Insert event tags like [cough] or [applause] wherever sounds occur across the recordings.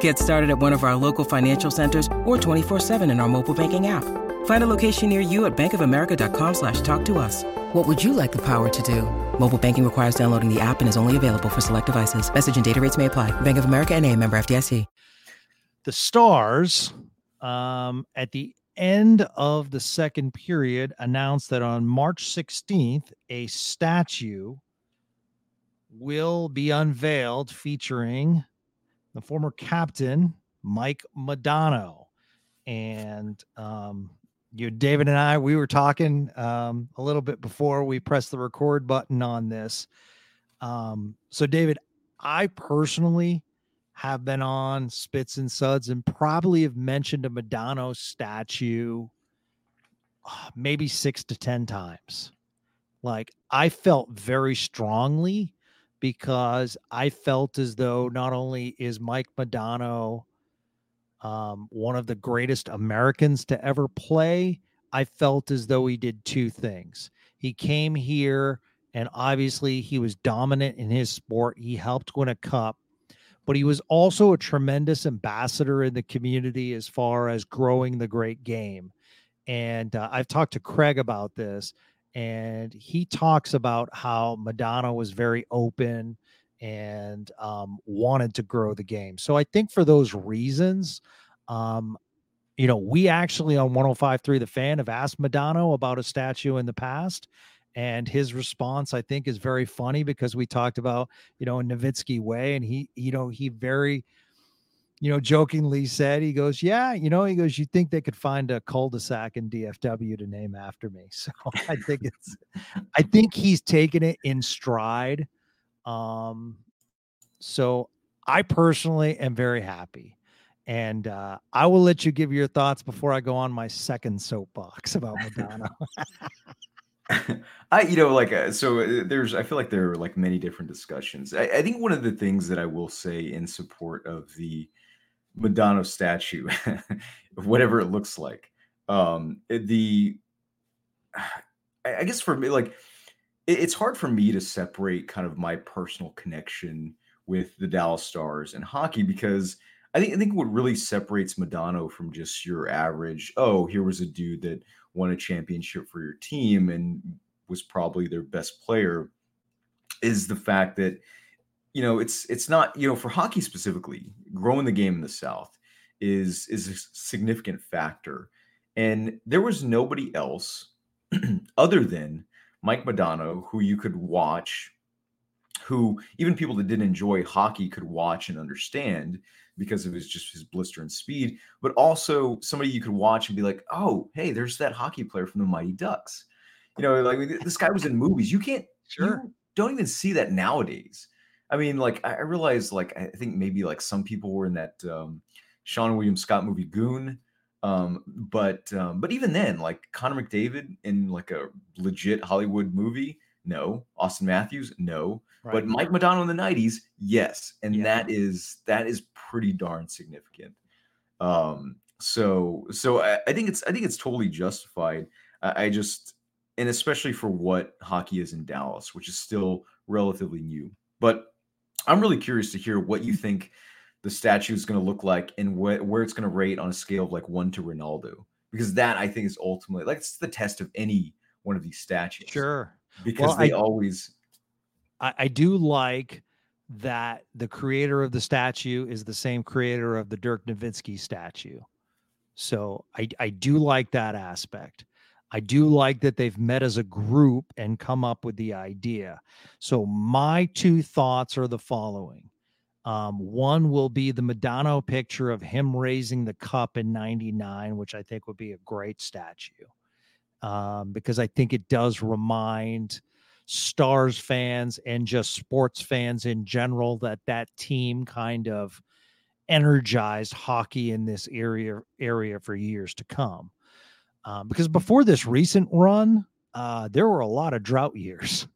Get started at one of our local financial centers or 24-7 in our mobile banking app. Find a location near you at bankofamerica.com slash talk to us. What would you like the power to do? Mobile banking requires downloading the app and is only available for select devices. Message and data rates may apply. Bank of America and a member FDIC. The Stars, um, at the end of the second period, announced that on March 16th, a statue will be unveiled featuring – the former captain, Mike Modano. And um, you, David, and I, we were talking um, a little bit before we pressed the record button on this. Um, so, David, I personally have been on Spits and Suds and probably have mentioned a Modano statue uh, maybe six to 10 times. Like, I felt very strongly because I felt as though not only is Mike Modano um, one of the greatest Americans to ever play, I felt as though he did two things. He came here and obviously he was dominant in his sport. He helped win a cup, but he was also a tremendous ambassador in the community as far as growing the great game. And uh, I've talked to Craig about this and he talks about how Modano was very open and um, wanted to grow the game. So I think for those reasons, um, you know, we actually on 105.3 The Fan have asked Modano about a statue in the past. And his response, I think, is very funny because we talked about, you know, in Nowitzki way. And he, you know, he very you know, jokingly said, he goes, Yeah, you know, he goes, You think they could find a cul-de-sac in DFW to name after me? [laughs] So I think it's, I think he's taken it in stride. Um, so I personally am very happy. And uh, I will let you give your thoughts before I go on my second soapbox about Modano. [laughs] I, you know, like, uh, so uh, there's, I feel like there are like many different discussions. I, I, think one of the things that I will say in support of the Modano statue, [laughs] whatever it looks like. Um, the I guess for me, like it's hard for me to separate kind of my personal connection with the Dallas Stars and hockey because I think I think what really separates Modano from just your average, oh, here was a dude that won a championship for your team and was probably their best player, is the fact that you know, it's it's not you know for hockey specifically, growing the game in the South is is a significant factor, and there was nobody else [clears throat] other than Mike Modano who you could watch, who even people that didn't enjoy hockey could watch and understand because of his just his blister and speed, but also somebody you could watch and be like, oh, hey, there's that hockey player from the Mighty Ducks. You know, like this guy was in movies. You can't, sure. You don't even see that nowadays. I mean, like I realized, like I think maybe like some people were in that um, Seann William Scott movie Goon, um, but um, but even then, like Connor McDavid in like a legit Hollywood movie, no. Auston Matthews, no. Right. But Mike Modano in the '90s, yes, and yeah. that is that is pretty darn significant. Um, so so I, I, think it's I think it's totally justified. I, I just and especially for what hockey is in Dallas, which is still relatively new. But I'm really curious to hear what you think the statue is going to look like and wh- where it's going to rate on a scale of like one to Ronaldo, because that I think is ultimately like it's the test of any one of these statues. Sure, because well, they I, always. I, I do like that the creator of the statue is the same creator of the Dirk Nowitzki statue. So I I do like that aspect. I do like that they've met as a group and come up with the idea. So, my two thoughts are the following. Um, one will be the Modano picture of him raising the cup in 99, which I think would be a great statue um, because I think it does remind Stars fans and just sports fans in general that that team kind of energized hockey in this area area for years to come. Um, because before this recent run, uh, there were a lot of drought years.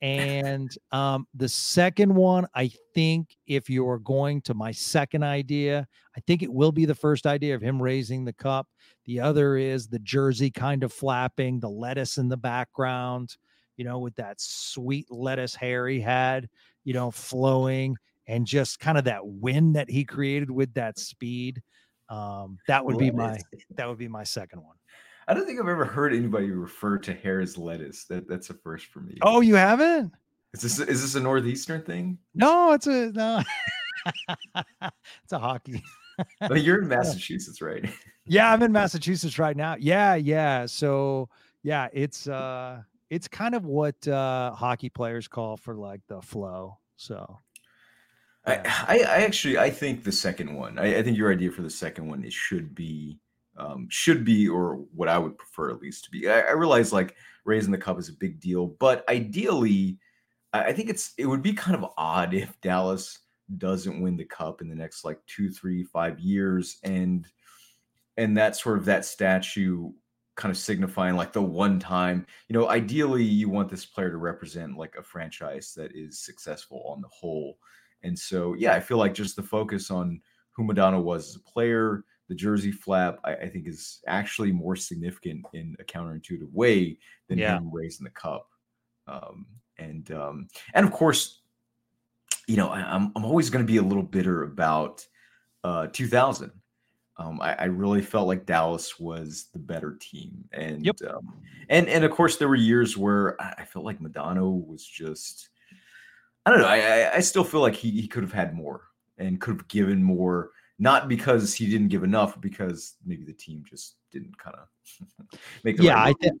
And um, the second one, I think if you're going to my second idea, I think it will be the first idea of him raising the cup. The other is the jersey kind of flapping, the lettuce in the background, you know, with that sweet lettuce hair he had, you know, flowing and just kind of that wind that he created with that speed. Um, that would be my that would be my second one. I don't think I've ever heard anybody refer to hair as lettuce. That that's a first for me. Oh, you haven't? Is this is this a northeastern thing? No, it's a no. [laughs] it's a hockey. but you're in [laughs] Massachusetts, right? yeah, I'm in Massachusetts right now. Yeah, yeah. So yeah, it's uh it's kind of what uh hockey players call for like the flow. So I, I, I actually I think the second one. I, I think your idea for the second one it should be um, should be, or what I would prefer at least to be. I, I, realize like raising the cup is a big deal, but ideally, I, I think it's it would be kind of odd if [laughs] Dallas doesn't win the cup in the next like two, three, five years, and and that sort of that statue kind of signifying like the one time you know ideally you want this player to represent like a franchise that is successful on the whole and so yeah i feel like just the focus on who Modano was as a player the jersey flap, I, I, think, is actually more significant in a counterintuitive way than yeah. him raising the cup. Um, and um, and of course, you know, I, am I'm, I'm always going to be a little bitter about uh, 2000. Um, I, I, really felt like Dallas was the better team, and yep. um, and and of course there were years where I felt like Modano was just I don't know. I I, still feel like he he could have had more and could have given more not because he didn't give enough, because maybe the team just didn't kind of [laughs] make the yeah, right I think.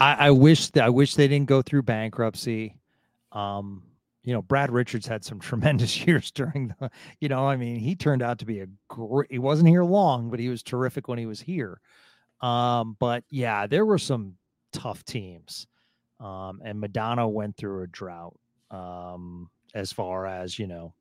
I, I wish that I wish they didn't go through bankruptcy. Um, you know, Brad Richards had some [laughs] tremendous years during the, you know, I mean, he turned out to be a great, he wasn't here long, but he was terrific when he was here. Um, but yeah, there were some tough teams. Um, and Modano went through a drought. Um, as far as, you know,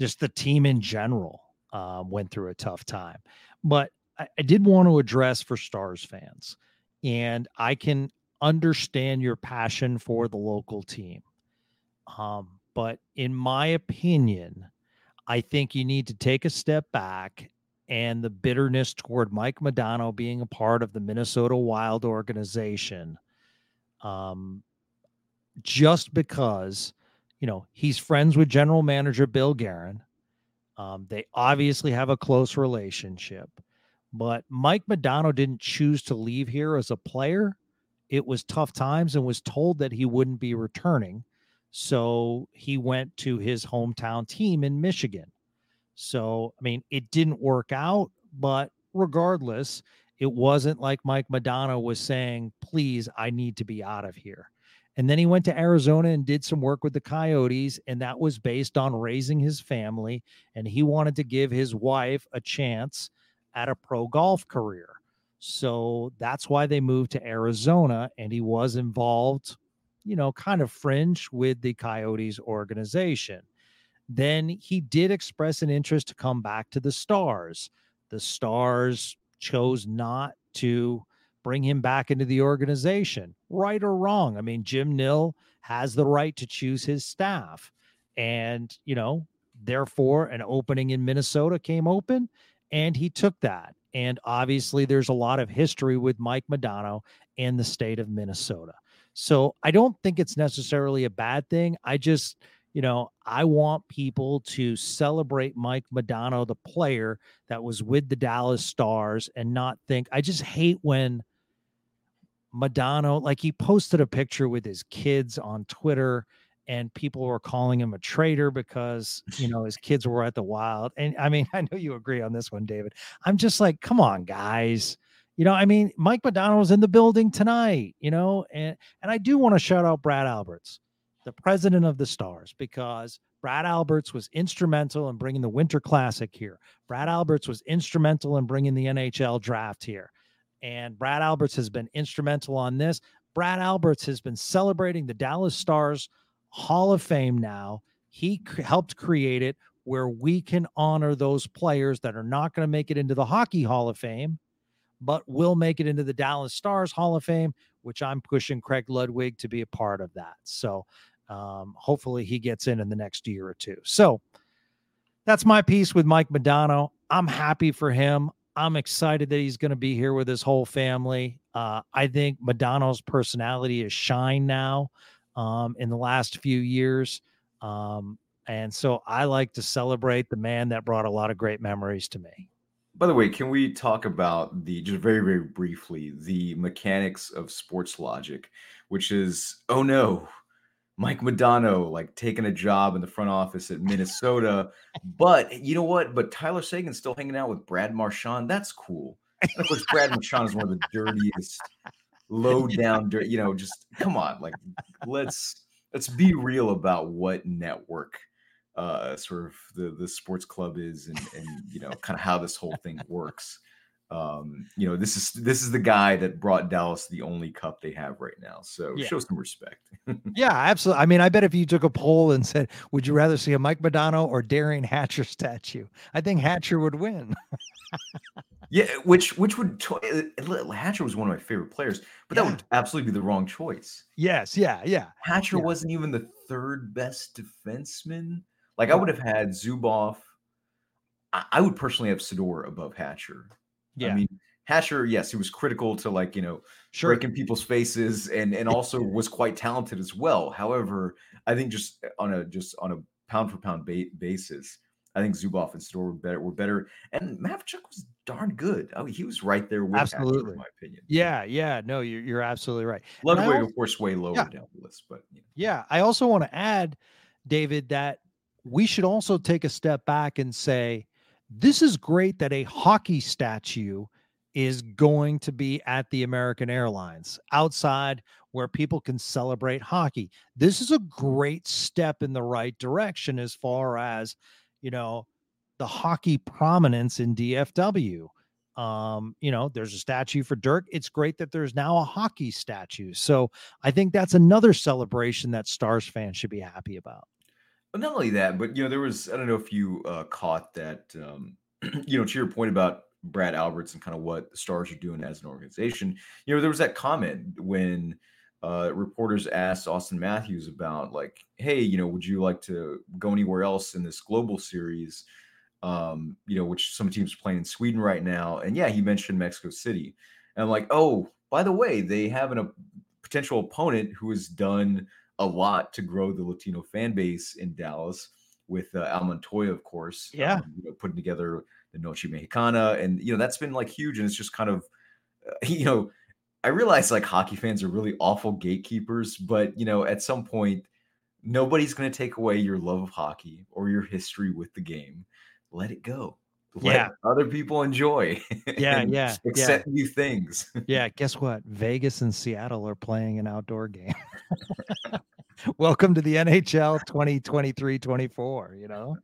just the team in general um, went through a tough time. But I, I did want to address for Stars fans, and I can understand your passion for the local team. Um, but in my opinion, I think you need to take a step back and the bitterness toward Mike Modano being a part of the Minnesota Wild organization. Um, just because, you know, he's friends with general manager Bill Guerin. Um, they obviously have a close relationship, but Mike Modano didn't choose to leave here as a player it was tough times and was told that he wouldn't be returning. So he went to his hometown team in Michigan. So, I mean, it didn't work out, but regardless, it wasn't like Mike Modano was saying, please, I need to be out of here. And then he went to Arizona and did some work with the Coyotes, and that was based on raising his family. And he wanted to give his wife a chance at a pro golf career. So that's why they moved to Arizona, and he was involved, you know, kind of fringe with the Coyotes organization. Then he did express an interest to come back to the Stars. The Stars chose not to bring him back into the organization, right or wrong. I mean, Jim Nill has the right to choose his staff. And, you know, therefore, an opening in Minnesota came open and he took that And obviously, there's a lot of history with Mike Modano and the state of Minnesota. So I don't think it's necessarily a bad thing. I just, you know, I want people to celebrate Mike Modano, the player that was with the Dallas Stars, and not think. I just hate when Modano, like he posted a picture with his kids on Twitter and people were calling him a traitor because you know his kids were at the wild and i mean [laughs] i know you agree on this one david. I'm just like come on guys. You know i mean mike Modano's in the building tonight you know and and i do want to shout out brad alberts the president of the stars because brad alberts was instrumental in bringing the winter classic here. Brad alberts was instrumental in bringing the nhl draft here and brad alberts has been instrumental on this. Brad alberts has been celebrating the dallas stars Hall of Fame now. He c- helped create it where we can honor those players that are not going to make it into the Hockey Hall of Fame, but will make it into the Dallas Stars Hall of Fame, which I'm pushing Craig Ludwig to be a part of that. So um, hopefully he gets in in the next year or two. So that's my piece with Mike Modano. I'm happy for him. I'm excited that he's going to be here with his whole family. Uh, I think Modano's personality is shine now um, in the last few years. Um, and so I like to celebrate the man that brought a lot of great memories to me. By the way, can we talk about the just very, very briefly the mechanics of sports logic, which is oh no, Mike Modano like taking a job in the front office at Minnesota, but you know what? But Tyler Seguin's still hanging out with Brad Marchand. That's cool. And of course, Brad Marchand is one of the dirtiest low [laughs] down dirt. You know, just come on, like let's let's be real about what network uh sort of the the sports club is and and you know kind of how this whole thing works um you know this is this is the guy that brought dallas the only cup they have right now so Yeah. show some respect [laughs] Yeah, absolutely. I mean, I bet if you took a poll and said, "Would you rather see a Mike Modano or Derian Hatcher statue?" I think Hatcher would win. [laughs] yeah which which would uh, hatcher was one of my favorite players but that Yeah. would absolutely be the wrong choice yes, yeah, yeah. Hatcher Yeah. wasn't even the third best defenseman. Like I would have had Zubov. I, I would personally have Sydor above Hatcher. Yeah, I mean, Hatcher, yes, he was critical to like you know sure. breaking people's faces, and and [laughs] also was quite talented as well. However, I think just on a just on a pound for pound ba- basis, I think Zubov and Sydor were better. Were better, and Matvichuk was darn good. I mean, he was right there with Hatcher, Absolutely. in my opinion. Yeah, yeah. No, you're you're absolutely right. Ludwig, of course, way lower Yeah. down the list, but you know. Yeah, I also want to add, David, that we should also take a step back and say, this is great that a hockey statue is going to be at the American Airlines outside where people can celebrate hockey. This is a great step in the right direction as far as, you know, the hockey prominence in DFW. Um, you know, there's a statue for Dirk. It's great that there's now a hockey statue. So I think that's another celebration that Stars fans should be happy about. But not only that, but you know, there was I don't know if you uh, caught that. Um, [clears throat] you know, to your point about Brad Alberts and kind of what the Stars are doing as an organization. You know, there was that comment when uh, reporters asked Auston Matthews about like, hey, you know, would you like to go anywhere else in this global series? Um, you know, which some teams are playing in Sweden right now, and yeah, he mentioned Mexico City, and I'm like, oh, by the way, they have an, a potential opponent who has done a lot to grow the Latino fan base in Dallas with uh, Al Montoya, of course. Yeah. um, you know, putting together the Noche Mexicana, and you know that's been like huge, and it's just kind of, uh, [laughs] you know, I realize like hockey fans are really awful gatekeepers, but you know, at some point, nobody's going to take away your love of hockey or your history with the game. Let it go. Let Yeah. other people enjoy. [laughs] Yeah, yeah, yeah. Accept new things. [laughs] Yeah, guess what? Vegas and Seattle are playing an outdoor game. [laughs] Welcome to the NHL 2023-24, you know?